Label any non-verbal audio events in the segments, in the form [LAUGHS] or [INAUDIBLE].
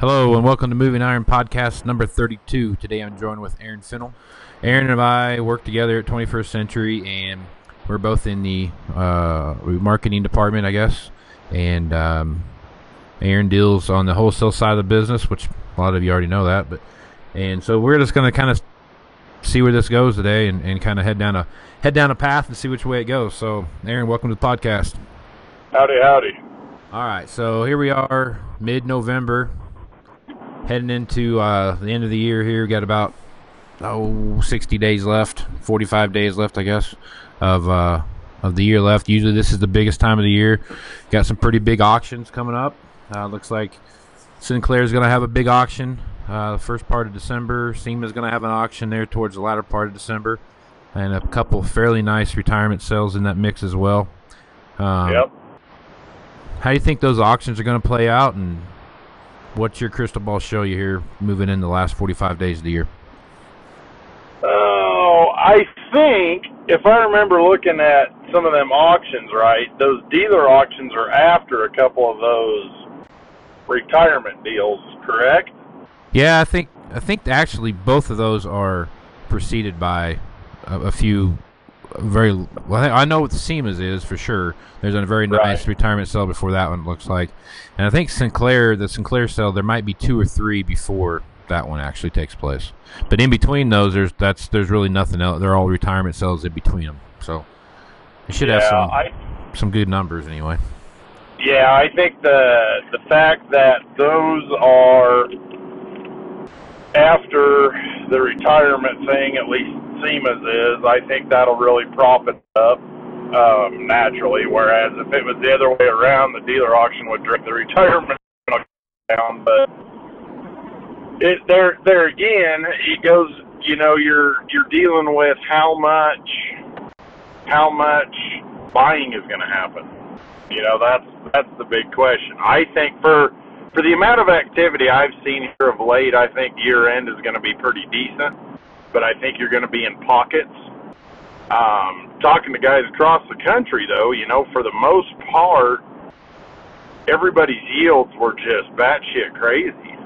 Hello and welcome to Moving Iron Podcast number 32. Today I'm joined with Aaron Fintel. Aaron and I work together at 21st Century and we're both in the uh, marketing department, I guess. And um, Aaron deals on the wholesale side of the business, which a lot of you already know that. But and so we're just going to kind of see where this goes today and, and kind of head down a head down a path and see which way it goes. So, Aaron, welcome to the podcast. Howdy, howdy. All right, so here we are, mid-November, heading into uh, the end of the year. Here, we got about oh 60 days left, 45 days left, I guess, of uh, of the year left. Usually, this is the biggest time of the year. Got some pretty big auctions coming up. Uh, looks like Sinclair is going to have a big auction uh, the first part of December. SEMA is going to have an auction there towards the latter part of December, and a couple fairly nice retirement sales in that mix as well. Um, yep. How do you think those auctions are going to play out, and what's your crystal ball show you here moving in the last 45 days of the year? Oh, I think if I remember looking at some of them auctions right, those dealer auctions are after a couple of those retirement deals, correct? Yeah, I think I think actually both of those are preceded by a, a few very well. I know what the SEMA's is for sure. There's a very nice right. retirement cell before that one looks like, and I think Sinclair, the Sinclair cell, there might be two or three before that one actually takes place. But in between those, there's that's there's really nothing else. They're all retirement cells in between them, so it should yeah, have some I, some good numbers anyway. Yeah, I think the the fact that those are after the retirement thing, at least SEMA's is, I think that'll really prop it up um, naturally. Whereas if it was the other way around, the dealer auction would drip the [LAUGHS] retirement down. But it there there again, it goes. You know, you're you're dealing with how much how much buying is going to happen. You know, that's that's the big question. I think for for the amount of activity I've seen here of late, I think year end is going to be pretty decent, but I think you're going to be in pockets. Um, talking to guys across the country, though, you know, for the most part, everybody's yields were just batshit crazy.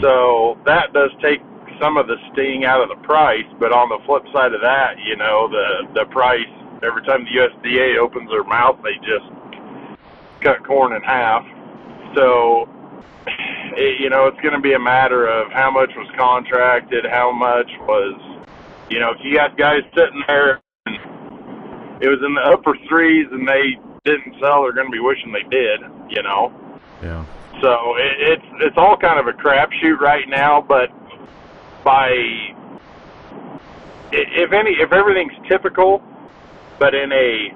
So that does take some of the sting out of the price, but on the flip side of that, you know, the the price every time the USDA opens their mouth, they just cut corn in half. So it, you know, it's going to be a matter of how much was contracted, how much was, you know, if you got guys sitting there and it was in the upper threes and they didn't sell, they're going to be wishing they did, you know. Yeah. So it, it's it's all kind of a crapshoot right now, but by if any if everything's typical, but in a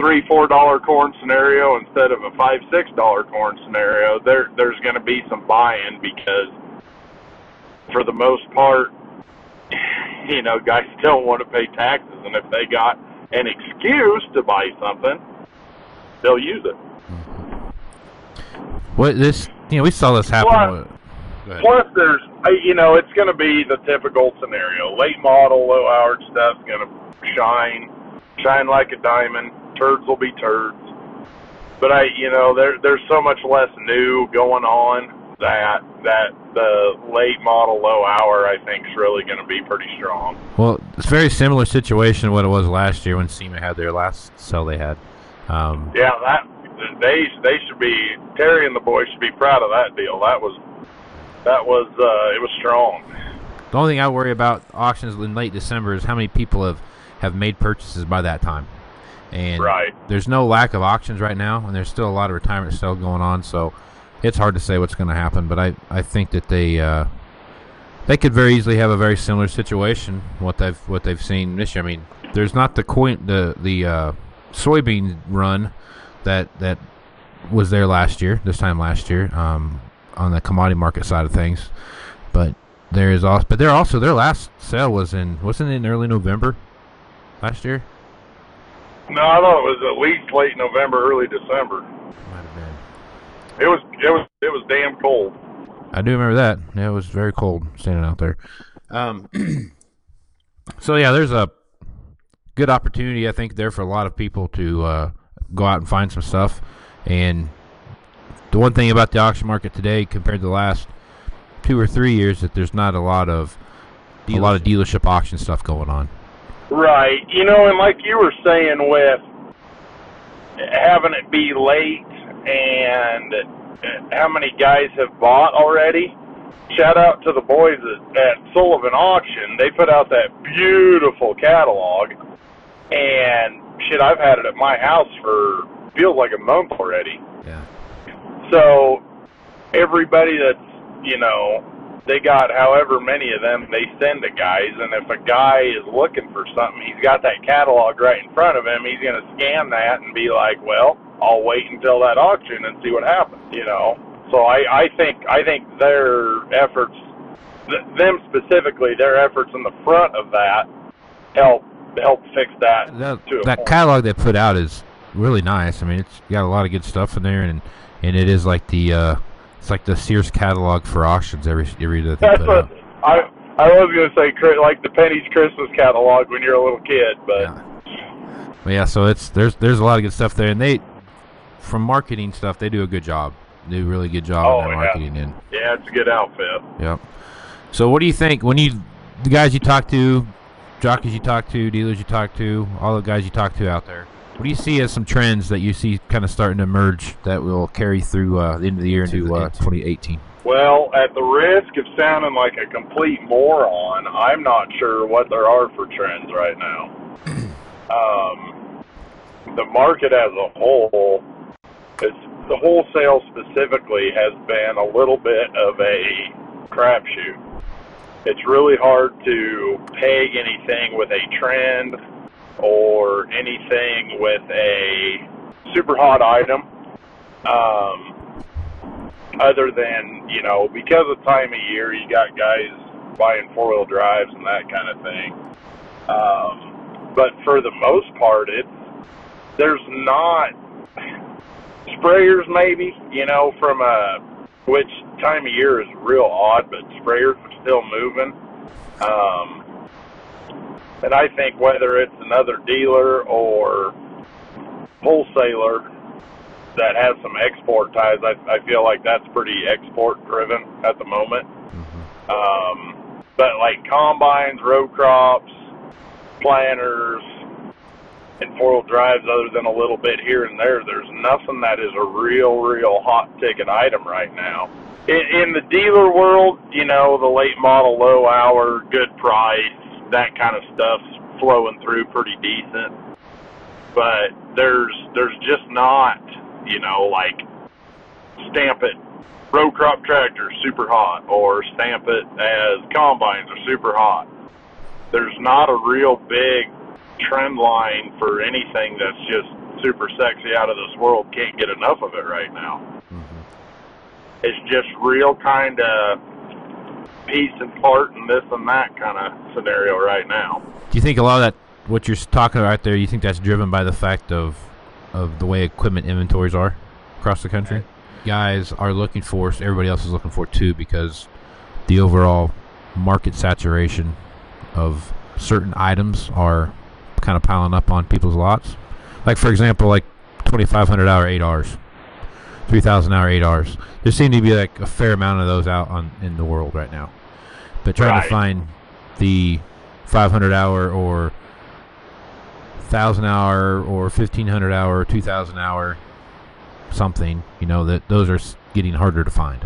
three four dollar corn scenario instead of a five six dollar corn scenario, there there's going to be some buy-in because for the most part, [SIGHS] you know, guys don't want to pay taxes, and if they got an excuse to buy something, they'll use it. Mm-hmm. What this? You know, we saw this happen. Plus, plus there's, you know, it's going to be the typical scenario. Late model, low hour stuff's going to shine, shine like a diamond turds will be turds. But I, you know, there there's so much less new going on that that the late model low hour I think is really going to be pretty strong. Well, it's a very similar situation to what it was last year when SEMA had their last sell they had. Um, yeah, that they they should be Terry and the boys should be proud of that deal. That was that was uh, it was strong. The only thing I worry about auctions in late December is how many people have have made purchases by that time. And right. there's no lack of auctions right now, and there's still a lot of retirement sales going on. So it's hard to say what's going to happen. But I, I think that they uh, they could very easily have a very similar situation what they've what they've seen this year. I mean, there's not the coin the the uh, soybean run that that was there last year, this time last year, um, on the commodity market side of things. But there is also, but they're also their last sale was in wasn't it in early November last year? No, I thought it was at least late November, early December. Might have been. It was it was it was damn cold. I do remember that. Yeah, it was very cold standing out there. Um, [CLEARS THROAT] so yeah, there's a good opportunity I think there for a lot of people to uh, go out and find some stuff, and the one thing about the auction market today compared to the last two or three years that there's not a lot of a lot of dealership auction stuff going on. Right. You know, and like you were saying with having it be late and how many guys have bought already. Shout out to the boys at, at Sullivan Auction. They put out that beautiful catalog, and shit, I've had it at my house for feels like a month already. Yeah. So everybody that's you know they got however many of them they send to guys, and if a guy is looking for something, he's got that catalog right in front of him. He's going to scan that and be like, "Well, I'll wait until that auction and see what happens." You know. So I, I think I think their efforts, th- them specifically, their efforts in the front of that help help fix that. That, that catalog they put out is really nice. I mean, it's got a lot of good stuff in there, and and it is like the uh, it's like the Sears catalog for auctions every every that they That's put what out. I I was gonna say, like the Penney's Christmas catalog when you're a little kid, but Yeah. But yeah, so it's there's there's a lot of good stuff there, and they from marketing stuff they do a good job. They do a really good job Oh, in their yeah. marketing and yeah, it's a good outfit. Yep. So what do you think when you the guys you talk to, jockeys you talk to, dealers you talk to, all the guys you talk to out there? What do you see as some trends that you see kind of starting to emerge that will carry through uh, the end of the year into uh, 2018? Well, at the risk of sounding like a complete moron, I'm not sure what there are for trends right now. [CLEARS THROAT] um, the market as a whole, is, the wholesale specifically, has been a little bit of a crapshoot. It's really hard to peg anything with a trend or anything with a super hot item. Um, other than you know because of time of year you got guys buying four wheel drives and that kind of thing um, but for the most part it's there's not sprayers maybe you know from a which time of year is real odd but sprayers are still moving um, and I think whether it's another dealer or wholesaler that has some export ties. I, I feel like that's pretty export driven at the moment. Um, but like combines, row crops, planters, and four wheel drives, other than a little bit here and there, there's nothing that is a real, real hot ticket item right now. In, in the dealer world, you know, the late model, low hour, good price, that kind of stuff's flowing through pretty decent. But there's there's just not you know, like stamp it row crop tractors super hot or stamp it as combines are super hot. There's not a real big trend line for anything that's just super sexy out of this world. Can't get enough of it right now. Mm-hmm. It's just real kind of piece and part and this and that kind of scenario right now. Do you think a lot of that, what you're talking about there, you think that's driven by the fact of of the way equipment inventories are across the country? Guys are looking for, everybody else is looking for too, because the overall market saturation of certain items are kind of piling up on people's lots. Like for example, like 2,500 hour 8Rs, 3,000 hour 8Rs. There seem to be like a fair amount of those out on in the world right now. But trying Right. to find the 500 hour or 1,000 hour or 1,500 hour or 2,000 hour something, you know, that those are getting harder to find.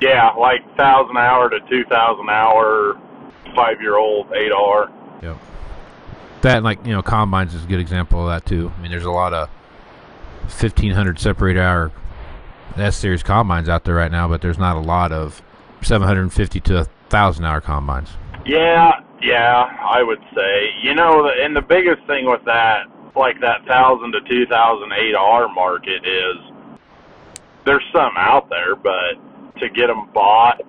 Yeah, like thousand hour to two thousand hour, five year old eight R. Yep. That like you know, combines is a good example of that too. I mean, there's a lot of 1500 separator hour S series combines out there right now, but there's not a lot of 750 to 1000 hour combines. Yeah, yeah, I would say. You know, the, and the biggest thing with that, like that thousand to two thousand eight R market, is there's some out there, but to get them bought,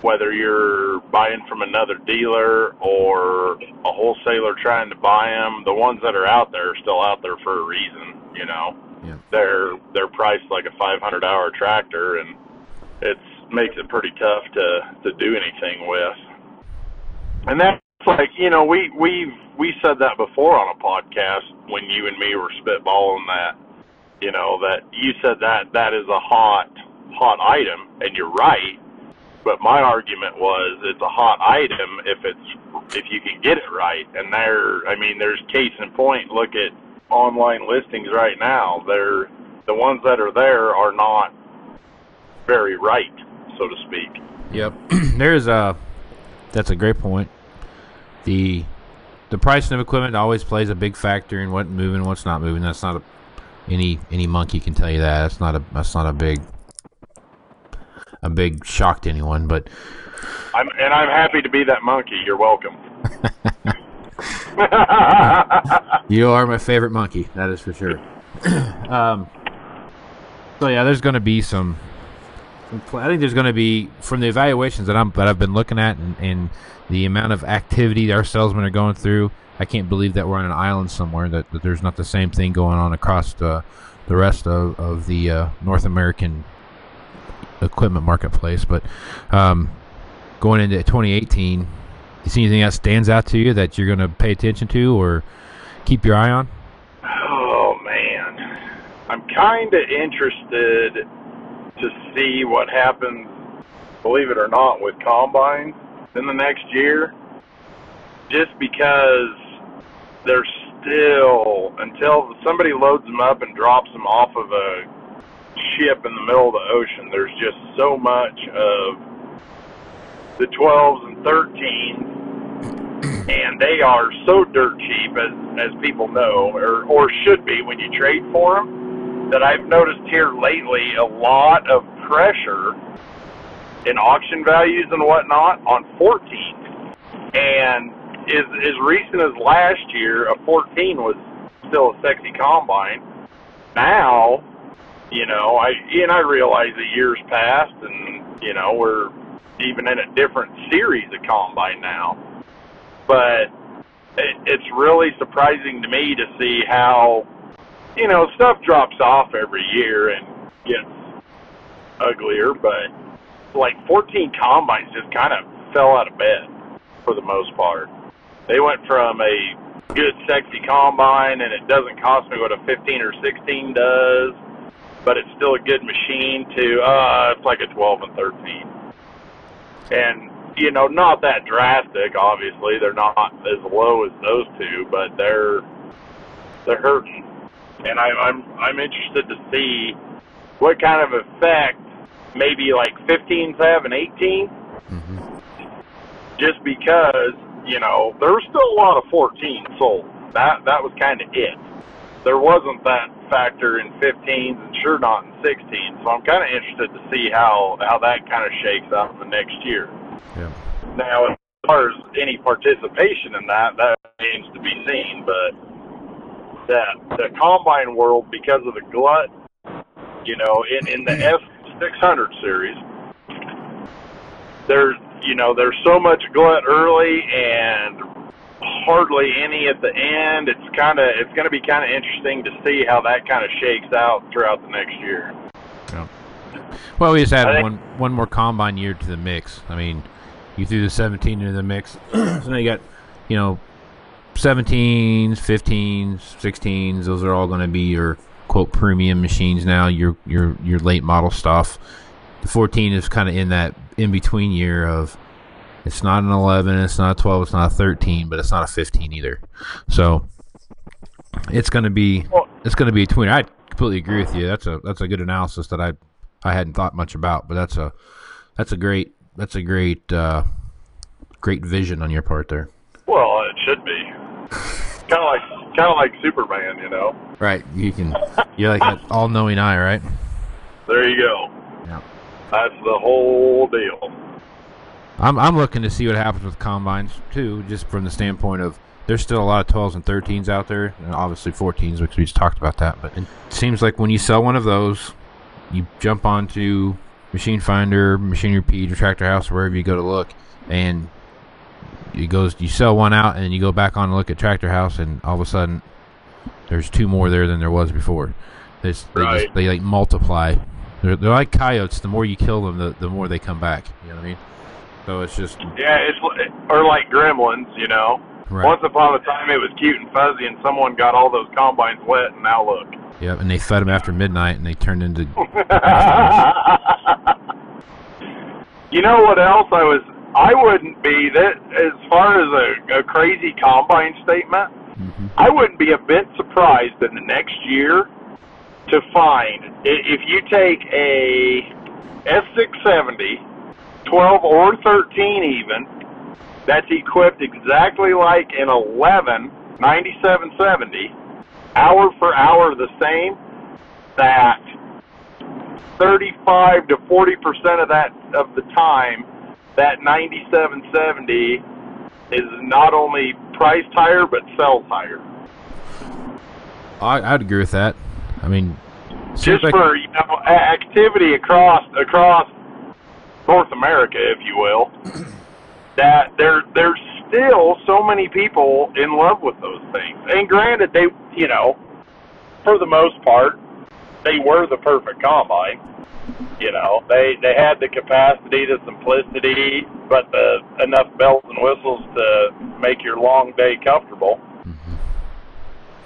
whether you're buying from another dealer or a wholesaler trying to buy them, the ones that are out there are still out there for a reason. You know, Yeah. they're they're priced like a 500 hour tractor, and it's makes it pretty tough to to do anything with. And that's like you know we we we said that before on a podcast when you and me were spitballing that you know that you said that that is a hot hot item, and you're right. But my argument was it's a hot item if it's if you can get it right. And there, I mean, there's case in point. Look at online listings right now. They're the ones that are there are not very right, so to speak. Yep. [CLEARS THROAT] There's a that's a great point. The the pricing of equipment always plays a big factor in what's moving, what's not moving. That's not a any any monkey can tell you that. That's not a that's not a big a big shock to anyone. But I'm and I'm happy to be that monkey. You're welcome. [LAUGHS] you are my favorite monkey. That is for sure. [CLEARS THROAT] um, so yeah, there's going to be some. I think there's going to be from the evaluations that I'm that I've been looking at and, and the amount of activity our salesmen are going through. I can't believe that we're on an island somewhere that, that there's not the same thing going on across the the rest of, of the uh, North American equipment marketplace. But um, going into 2018, you see anything that stands out to you that you're going to pay attention to or keep your eye on? Oh man, I'm kind of interested to see what happens. Believe it or not, with combines in the next year, just because they're still until somebody loads them up and drops them off of a ship in the middle of the ocean. There's just so much of the 12s and 13s, and they are so dirt cheap, as as people know, or or should be when you trade for them. That I've noticed here lately a lot of pressure in auction values and whatnot on 14s, and as as recent as last year, a 14 was still a sexy combine. Now you know, I and I realize the years passed, and you know we're even in a different series of combine now. But it, it's really surprising to me to see how you know stuff drops off every year and gets uglier. But like 14 combines just kind of fell out of bed for the most part. They went from a good, sexy combine, and it doesn't cost me what a 15 or 16 does but it's still a good machine to uh it's like a 12 and 13 and you know not that drastic obviously they're not as low as those two but they're they're hurting and I, i'm i'm interested to see what kind of effect maybe like 15s have and 18 mm-hmm. just because you know there was still a lot of 14 sold that that was kind of it there wasn't that factor in 15s and sure not in 16s. So I'm kind of interested to see how how that kind of shakes out in the next year. Yeah. Now, as far as any participation in that, that remains to be seen. But that the combine world, because of the glut, you know, in in the S600 series, there's you know there's so much glut early and hardly any at the end. It's kind of it's going to be kind of interesting to see how that kind of shakes out throughout the next year. Yeah. Well, we just added one one more combine year to the mix. I mean, you threw the 17 into the mix, [CLEARS THROAT] so now you got you know 17s, 15s, 16s. Those are all going to be your quote premium machines now. Your your your late model stuff. The 14 is kind of in that in between year of it's not an 11, it's not a 12, it's not a 13, but it's not a 15 either. So it's going to be it's going to be a tween. I completely agree with you. That's a that's a good analysis that I I hadn't thought much about, but that's a that's a great that's a great uh, great vision on your part there. Well, it should be [LAUGHS] kind of like kind of like Superman, you know. Right. You can You're like that all knowing eye, right? There you go. Yeah. That's the whole deal. I'm I'm looking to see what happens with combines too, just from the standpoint of there's still a lot of 12s and 13s out there, and obviously 14s, which we just talked about that. But it seems like when you sell one of those, you jump onto Machine Finder, Machinery Pete, or Tractor House, wherever you go to look, and you goes you sell one out, and you go back on and look at Tractor House, and all of a sudden there's two more there than there was before. they right. just, they like multiply. They're, they're like coyotes. The more you kill them, the, the more they come back. You know what I mean? So it's just yeah, it's or like Gremlins, you know. Right. Once upon a time, it was cute and fuzzy, and someone got all those combines wet, and now look. Yep, and they fed them after midnight, and they turned into. [LAUGHS] you know what else I was? I wouldn't be that as far as a, a crazy combine statement. Mhm. I wouldn't be a bit surprised in the next year to find if you take a S670, 12 or 13 even, that's equipped exactly like an 11 9770, hour for hour the same, that 35 to 40 percent of that of the time, that 9770 is not only priced higher but sells higher. I, I'd agree with that. I mean, Just for you know activity across across North America, if you will, [CLEARS THROAT] that there there's still so many people in love with those things. And granted, they you know, for the most part, they were the perfect combine. You know, they they had the capacity, the simplicity, but the enough bells and whistles to make your long day comfortable. Mhm.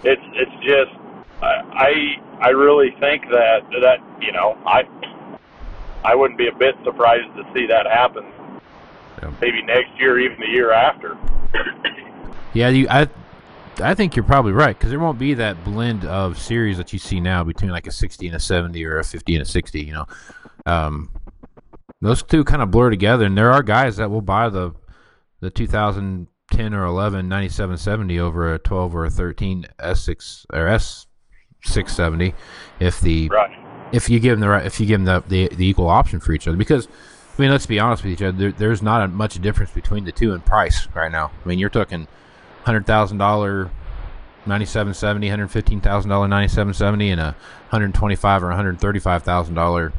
It's it's just I I I really think that that you know I I wouldn't be a bit surprised to see that happen. Yeah. Maybe next year, even the year after. Yeah, you, I, I think you're probably right because there won't be that blend of series that you see now between like a 60 and a 70 or a 50 and a 60. You know, um, those two kind of blur together, and there are guys that will buy the the 2010 or 11 9770 over a 12 or a 13 S6 or S670 if the Right. if you give them the right, if you give them the, the the equal option for each other because I mean let's be honest with each other there, there's not a much difference between the two in price right now I mean you're talking hundred thousand dollar ninety seven seventy hundred fifteen thousand dollar ninety seven seventy and a hundred twenty five or hundred thirty five thousand dollar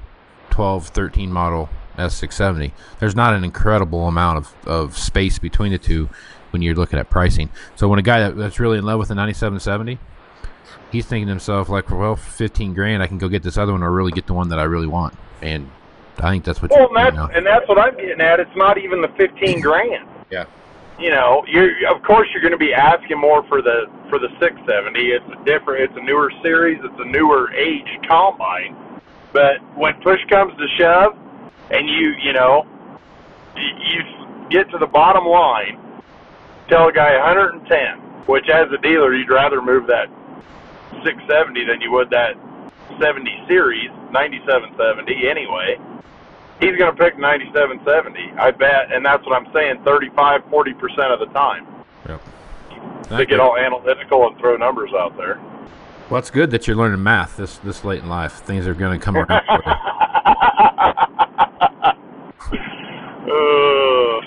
12 13 model S670 there's not an incredible amount of, of space between the two when you're looking at pricing so when a guy that, that's really in love with the 9770 he's thinking to himself like, well, for fifteen grand, I can go get this other one or really get the one that I really want. And I think that's what Well, you're and that's now. and that's what I'm getting at. It's not even the fifteen [CLEARS THROAT] grand. Yeah. You know, you're of course you're going to be asking more for the for the 670. It's a different. It's a newer series. It's a newer age combine. But when push comes to shove, and you you know, you, you get to the bottom line, tell a guy 110, which as a dealer you'd rather move that 670 than you would that 70 series, 9770 anyway. He's going to pick 9770, I bet, and that's what I'm saying 35, 40% of the time. Yep. To get all analytical and throw numbers out there. well, it's good that you're learning math this this late in life. Things are going to come around. for you. [LAUGHS] Uh,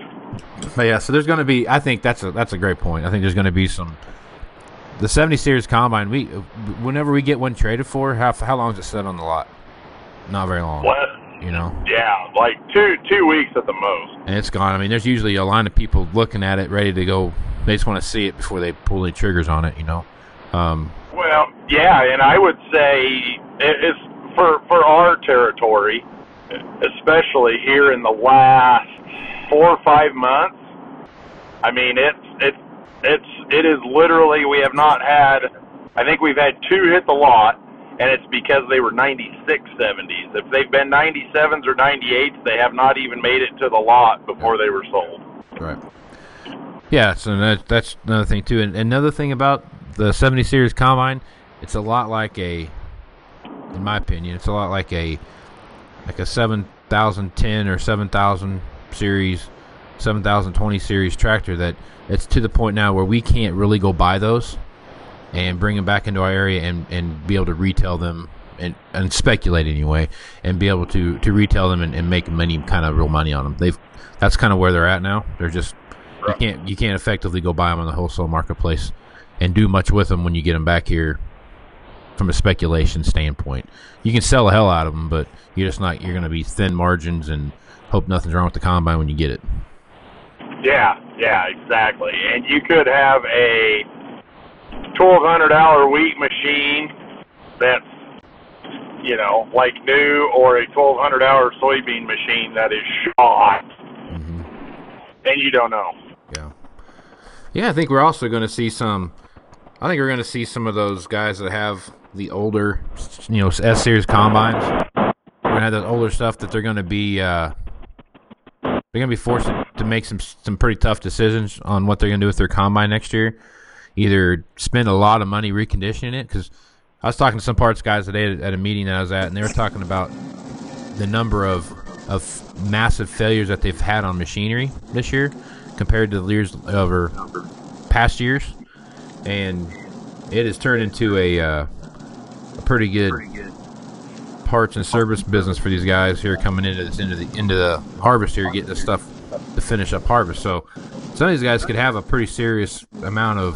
But yeah, so there's going to be. I think that's a that's a great point. I think there's going to be some. The 70 series combine. We whenever we get one traded for, how how long is it set on the lot? Not very long. what? You know. Yeah, like two two weeks at the most. and it's gone. I mean, there's usually a line of people looking at it, ready to go. They just want to see it before they pull any triggers on it, you know. Um, Well, yeah, and I would say it is for for our territory, especially here in the last four or five months. I mean, it's it's it's it is literally we have not had. I think we've had two hit the lot, and it's because they were 96 70s. If they've been 97s or 98s, they have not even made it to the lot before they were sold. right. Yeah, so that, that's another thing too. And another thing about the 70 series combine, it's a lot like a, in my opinion, it's a lot like a, like a 7010 or 7000 series, 7020 series tractor. That it's to the point now where we can't really go buy those and bring them back into our area and, and be able to retail them and, and speculate anyway and be able to, to retail them and, and make money kind of real money on them. They've that's kind of where they're at now. They're just you can't you can't effectively go buy them on the wholesale marketplace and do much with them when you get them back here from a speculation standpoint. You can sell the hell out of them, but you're just not you're going to be thin margins and hope nothing's wrong with the combine when you get it. Yeah, yeah, exactly. And you could have a twelve hundred dollar wheat machine that's you know like new, or a twelve hundred dollar soybean machine that is shot, hmm and you don't know. Yeah. Yeah, I think we're also going to see some. I think we're going to see some of those guys that have the older, you know, S series combines. We're gonna have the older stuff that they're gonna be uh, they're gonna be forced to make some some pretty tough decisions on what they're gonna do with their combine next year. Either spend a lot of money reconditioning it because I was talking to some parts guys today at, a meeting that I was at, and they were talking about the number of of massive failures that they've had on machinery this year compared to the years over past years, and it has turned into a, uh, a pretty good parts and service business for these guys here coming into this into the into the harvest here, getting the stuff to finish up harvest. So some of these guys could have a pretty serious amount of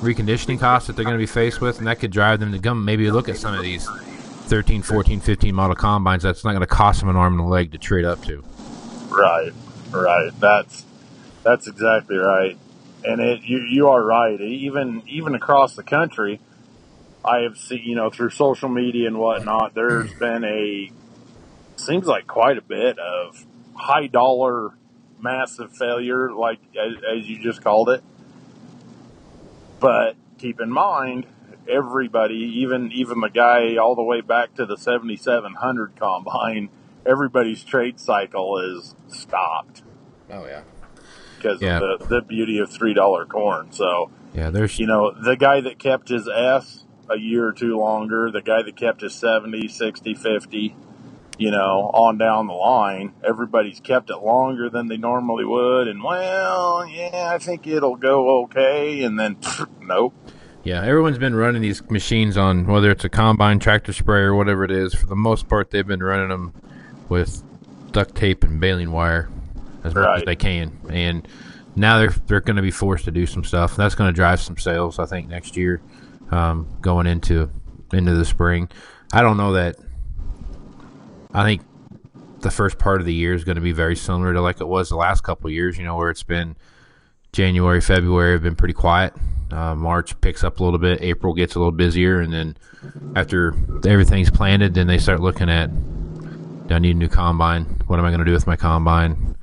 reconditioning costs that they're going to be faced with, and that could drive them to come maybe look at some of these 13, 14, 15 model combines. That's not going to cost them an arm and a leg to trade up to. Right, right. That's that's exactly right. And it you you are right. Even even across the country, I have seen you know through social media and whatnot. There's been a seems like quite a bit of high dollar massive failure, like as, as you just called it. But keep in mind, everybody, even even the guy all the way back to the 7700 combine, everybody's trade cycle is stopped. Oh yeah, because Yeah. of the, the beauty of three dollar corn. So yeah. There's you know the guy that kept his S a year or two longer, the guy that kept his 70, 60, 50, you know, on down the line, everybody's kept it longer than they normally would. And well, yeah, I think it'll go okay. And then nope. Yeah, everyone's been running these machines on whether it's a combine, tractor sprayer, whatever it is. For the most part, they've been running them with duct tape and baling wire as much as they can. And now they're they're going to be forced to do some stuff. That's going to drive some sales, I think, next year, um, going into into the spring. I don't know that. I think the first part of the year is going to be very similar to like it was the last couple years. You know, where it's been January, February have been pretty quiet. Uh, March picks up a little bit. April gets a little busier, and then after everything's planted, then they start looking at, do I need a new combine? What am I going to do with my combine?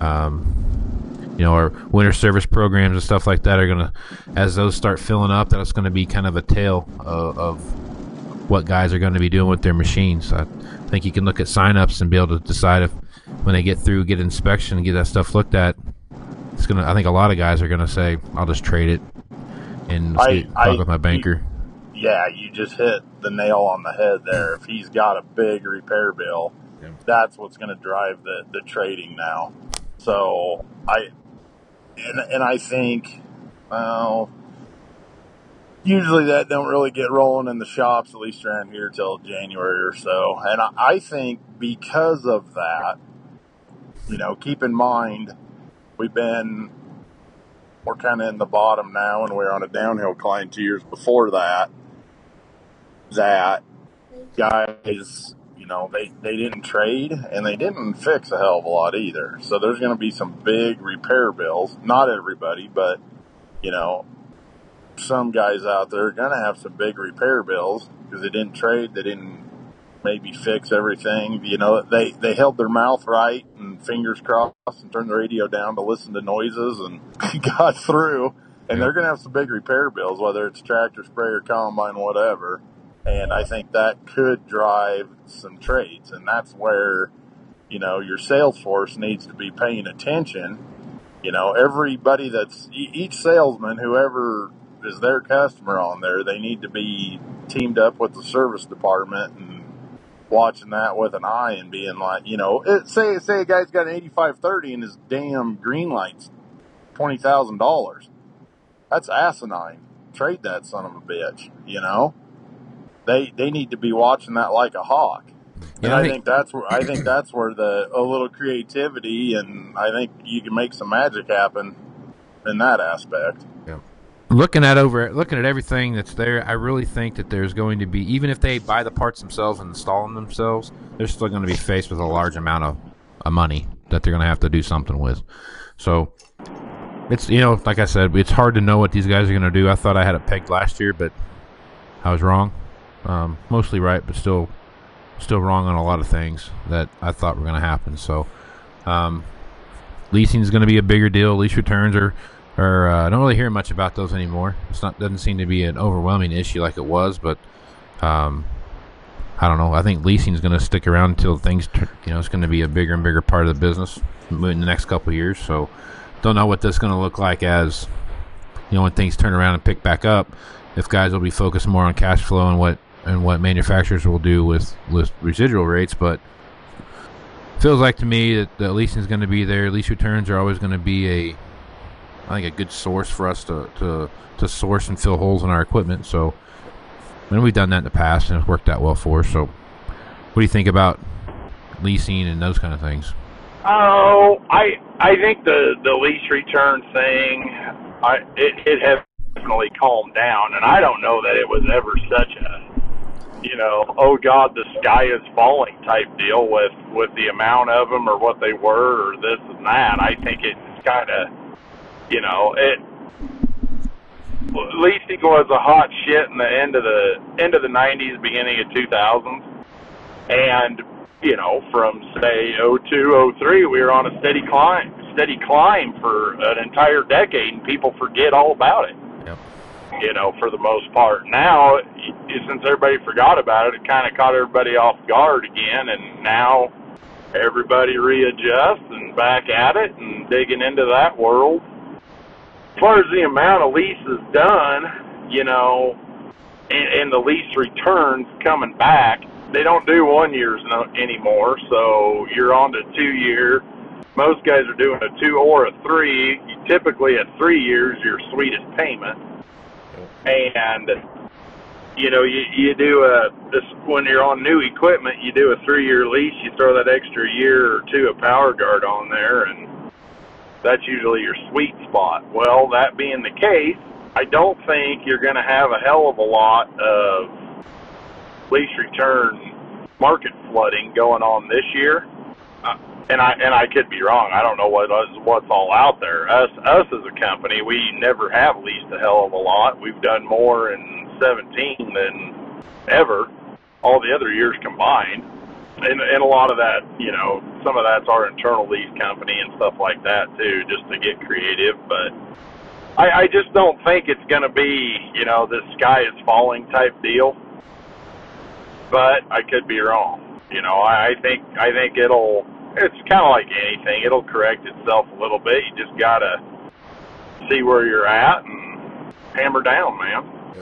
Um, you know, our winter service programs and stuff like that are going to, as those start filling up, that's going to be kind of a tale of, of what guys are going to be doing with their machines. Think you can look at signups and be able to decide if, when they get through, get inspection, and get that stuff looked at, it's gonna. I think a lot of guys are gonna say, "I'll just trade it," and I- talk I- with my banker. Yeah, you just hit the nail on the head there. If he's got a big repair bill, Yeah. that's what's going to drive the, the trading now. So I, and, and I think, well, usually that don't really get rolling in the shops, at least around here till January or so. And I, I think because of that, you know, keep in mind, we've been, we're kind of in the bottom now and we're on a downhill climb two years before that, that guys, you know, they, they didn't trade and they didn't fix a hell of a lot either. So there's going to be some big repair bills. Not everybody, but, you know, some guys out there are going to have some big repair bills because they didn't trade. They didn't maybe fix everything. You know, they, they held their mouth right and fingers crossed and turned the radio down to listen to noises and [LAUGHS] got through. And they're going to have some big repair bills, whether it's tractor, sprayer, combine, whatever. And I think that could drive some trades. And that's where, you know, your sales force needs to be paying attention. You know, everybody that's each salesman, whoever is their customer on there, they need to be teamed up with the service department and watching that with an eye and being like, you know, it, say say a guy's got an eighty five thirty and his damn green lights twenty thousand dollars. That's asinine. Trade that son of a bitch. You know, they they need to be watching that like a hawk. And Yeah, I I think- think that's where I think that's where the a little creativity and I think you can make some magic happen in that aspect. Looking at over looking at everything that's there, I really think that there's going to be even if they buy the parts themselves and install them themselves, they're still going to be faced with a large amount of, of money that they're going to have to do something with. So it's you know, like I said, it's hard to know what these guys are going to do. I thought I had it pegged last year, but I was wrong. Um, mostly right, but still still wrong on a lot of things that I thought were going to happen. So um, leasing is going to be a bigger deal. Lease returns are or uh, I don't really hear much about those anymore. It's not doesn't seem to be an overwhelming issue like it was, but um, I don't know. I think leasing is going to stick around until things, you know, it's going to be a bigger and bigger part of the business in the next couple years. So, don't know what this is going to look like as, you know, when things turn around and pick back up. If guys will be focused more on cash flow and what and what manufacturers will do with with residual rates, but feels like to me that the leasing is going to be there. Lease returns are always going to be a, I think, a good source for us to to to source and fill holes in our equipment. So and we've done that in the past, and it's worked out well for us. So, what do you think about leasing and those kind of things? Oh, I I think the the lease return thing, I it, it has definitely calmed down, and I don't know that it was ever such a, you know, oh God, the sky is falling type deal with with the amount of them or what they were or this and that. I think it's kind of, you know, it leasing was a hot shit in the end of the end of the 90s, beginning of 2000s, and you know, from say 02, 03, we were on a steady climb, steady climb for an entire decade, and people forget all about it. Yep. You know, for the most part. Now, since everybody forgot about it, it kind of caught everybody off guard again, and now everybody readjusts and back at it and digging into that world far as the amount of leases done, you know, and, and the lease returns coming back, they don't do one years no, anymore. So you're on to two year. Most guys are doing a two or a three. Typically, at three years, your sweetest payment. And you know, you you do a this when you're on new equipment, you do a three year lease. You throw that extra year or two of PowerGard on there, and that's usually your sweet spot. Well, that being the case, I don't think you're going to have a hell of a lot of lease return market flooding going on this year. Uh, and I and I could be wrong. I don't know what what's all out there. Us us as a company, we never have leased a hell of a lot. We've done more in 17 than ever, all the other years combined and and a lot of that, you know, some of that's our internal lease company and stuff like that too, just to get creative. But I, I just don't think it's going to be, you know, this sky is falling type deal. But I could be wrong. You know, I, I think I think it'll. It's kind of like anything; it'll correct itself a little bit. You just gotta see where you're at and hammer down, man.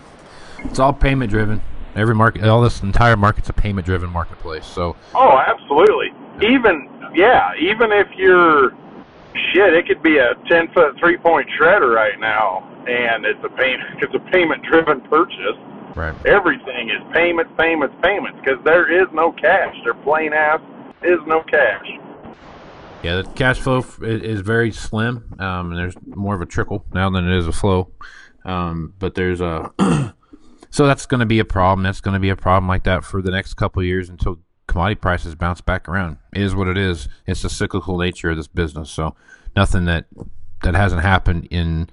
It's all payment driven. Every market, all this entire market's a payment-driven marketplace. So. Oh, absolutely. Even yeah, even if you're shit, it could be a ten foot three point shredder right now, and it's a payment [LAUGHS] it's a payment driven purchase. Right. Everything is payments, payments, payments because there is no cash. There plain ass is no cash. Yeah, the cash flow is very slim, um, and there's more of a trickle now than it is a flow. Um, but there's a [CLEARS THROAT] So that's going to be a problem. That's going to be a problem like that for the next couple years until commodity prices bounce back around. It is what it is. It's the cyclical nature of this business. So nothing that that hasn't happened in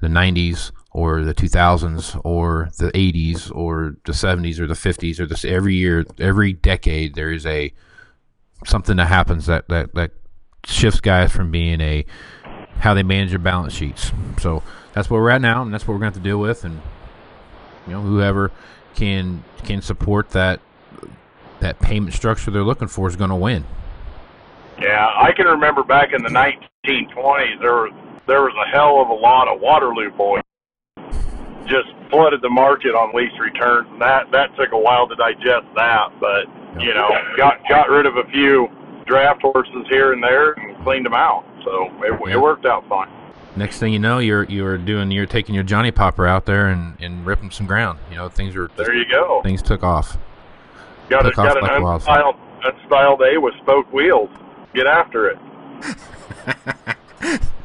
the 90s or the 2000s or the 80s or the 70s or the 50s or this every year every decade there is a something that happens that that that shifts guys from being a how they manage their balance sheets. So that's where we're at now, and that's what we're going to have to deal with. And you know, whoever can can support that that payment structure they're looking for is going to win. Yeah, I can remember back in the 1920s there was there was a hell of a lot of Waterloo boys just flooded the market on lease returns, and that that took a while to digest that. But you know, got got rid of a few draft horses here and there and cleaned them out, so it, it worked out fine next thing you know, you're you're doing you're taking your Johnny Popper out there and, and ripping some ground. You know, things are there. You go. Things took off. Got took a, got an like unstyled, unstyled A with spoke wheels. Get after it.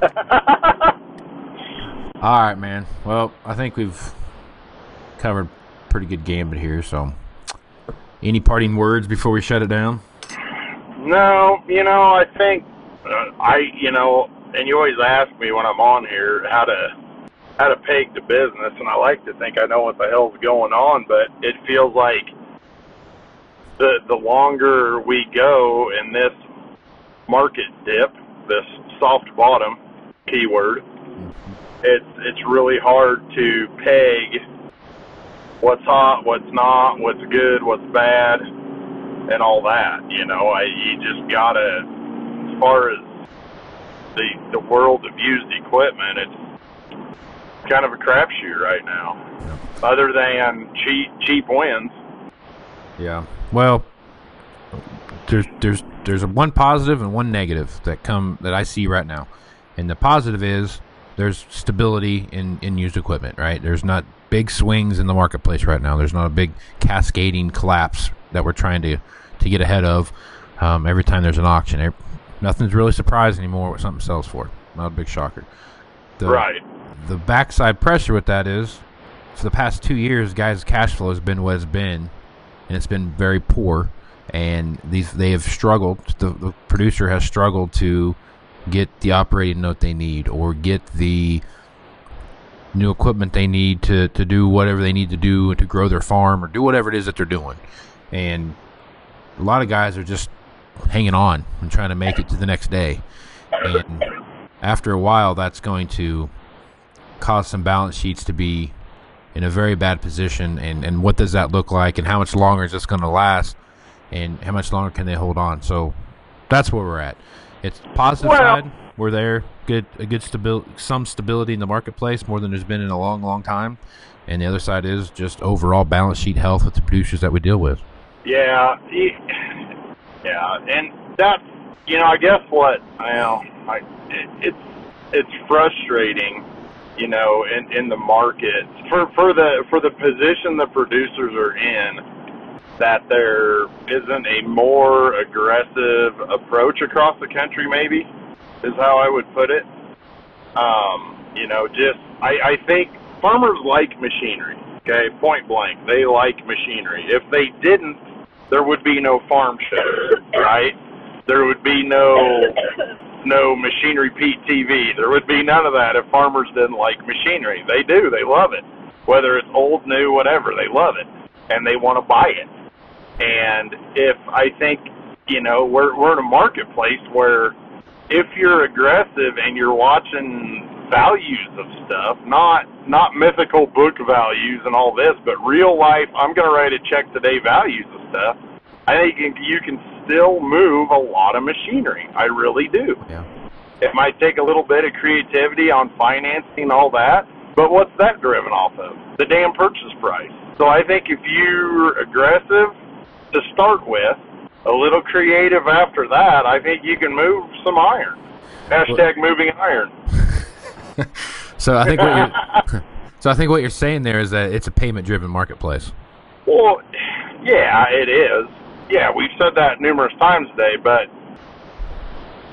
[LAUGHS] All right, man. Well, I think we've covered pretty good gambit here. So, any parting words before we shut it down? No, you know, I think uh, I, you know, and you always ask me when I'm on here how to how to peg the business, and I like to think I know what the hell's going on, but it feels like the the longer we go in this market dip, this soft bottom keyword, it's it's really hard to peg what's hot, what's not, what's good, what's bad, and all that. You know, I, you just gotta, as far as the the world of used equipment, it's kind of a crapshoot right now. Other than cheap cheap wins. Yeah. Well, there's there's there's one positive and one negative that come that I see right now, and the positive is there's stability in in used equipment. Right. There's not big swings in the marketplace right now. There's not a big cascading collapse that we're trying to to get ahead of. Um, every time there's an auction, nothing's really surprised anymore what something sells for. Not a big shocker. The, right. The backside pressure with that is, for the past two years, guys' cash flow has been what it's been, and it's been very poor. And these they have struggled. The, the producer has struggled to get the operating note they need or get the new equipment they need to, to do whatever they need to do to grow their farm or do whatever it is that they're doing. And a lot of guys are just hanging on and trying to make it to the next day. And after a while, that's going to cause some balance sheets to be in a very bad position. And, and what does that look like? And how much longer is this going to last? And how much longer can they hold on? So that's where we're at. It's positive well, side. We're there. Good, a good stability, some stability in the marketplace more than there's been in a long, long time. And the other side is just overall balance sheet health with the producers that we deal with. Yeah, yeah, and that's you know I guess what I know I it, it's it's frustrating, you know, in in the market for for the for the position the producers are in that there isn't a more aggressive approach across the country maybe is how I would put it. Um, you know, just I, I think farmers like machinery. Okay, point blank, they like machinery. If they didn't, there would be no farm show, right? There would be no no machinery Pete TV. There would be none of that if farmers didn't like machinery. They do. They love it. Whether it's old, new, whatever, they love it and they want to buy it. And if I think, you know, we're we're in a marketplace where if you're aggressive and you're watching values of stuff, not not mythical book values and all this, but real life. I'm going to write a check today values of stuff. I think you can still move a lot of machinery. I really do. Yeah. It might take a little bit of creativity on financing all that, but what's that driven off of? The damn purchase price. So I think if you're aggressive to start with, a little creative after that, I think you can move some iron. Hashtag moving iron. [LAUGHS] so I think what you're [LAUGHS] so I think what you're saying there is that it's a payment-driven marketplace. Well, yeah, it is. Yeah, we've said that numerous times today, but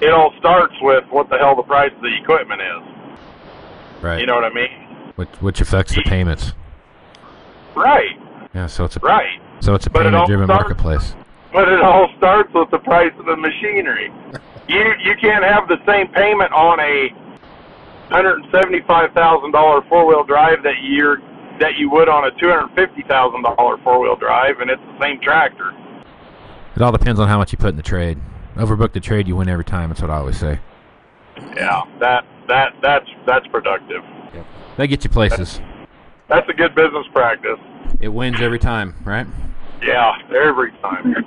it all starts with what the hell the price of the equipment is. Right. You know what I mean? Which which affects the payments. Right. Yeah, so it's a right. So it's a payment-driven marketplace. But it all starts with the price of the machinery. you you can't have the same payment on a hundred and seventy five thousand dollar four wheel drive that you're that you would on a two hundred fifty thousand dollar four wheel drive, and it's the same tractor. It all depends on how much you put in the trade. Overbook the trade, you win every time. That's what I always say. Yeah, that that that's that's productive. Yep. That gets you places. That's, that's a good business practice. It wins every time, right? Yeah, every time.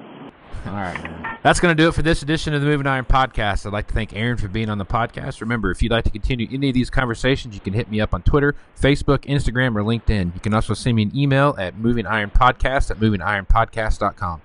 All right. That's going to do it for this edition of the Moving Iron Podcast. I'd like to thank Aaron for being on the podcast. Remember, if you'd like to continue any of these conversations, you can hit me up on Twitter, Facebook, Instagram, or LinkedIn. You can also send me an email at movingironpodcast at movingironpodcast.com.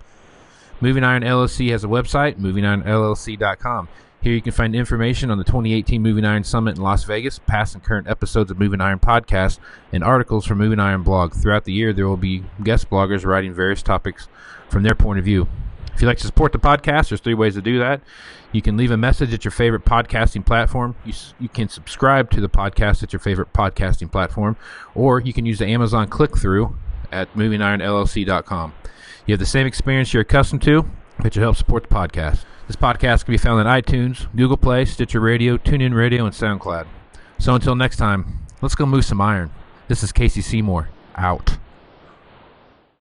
Moving Iron LLC has a website, movingironllc.com. Here you can find information on the 2018 Moving Iron Summit in Las Vegas, past and current episodes of Moving Iron Podcast, and articles from Moving Iron blog. Throughout the year, there will be guest bloggers writing various topics from their point of view. If you'd like to support the podcast, there's three ways to do that. You can leave a message at your favorite podcasting platform. You, you can subscribe to the podcast at your favorite podcasting platform, or you can use the Amazon click through at movingironllc.com. You have the same experience you're accustomed to, but you help support the podcast. This podcast can be found on iTunes, Google Play, Stitcher Radio, TuneIn Radio, and SoundCloud. So until next time, let's go move some iron. This is Casey Seymour, out.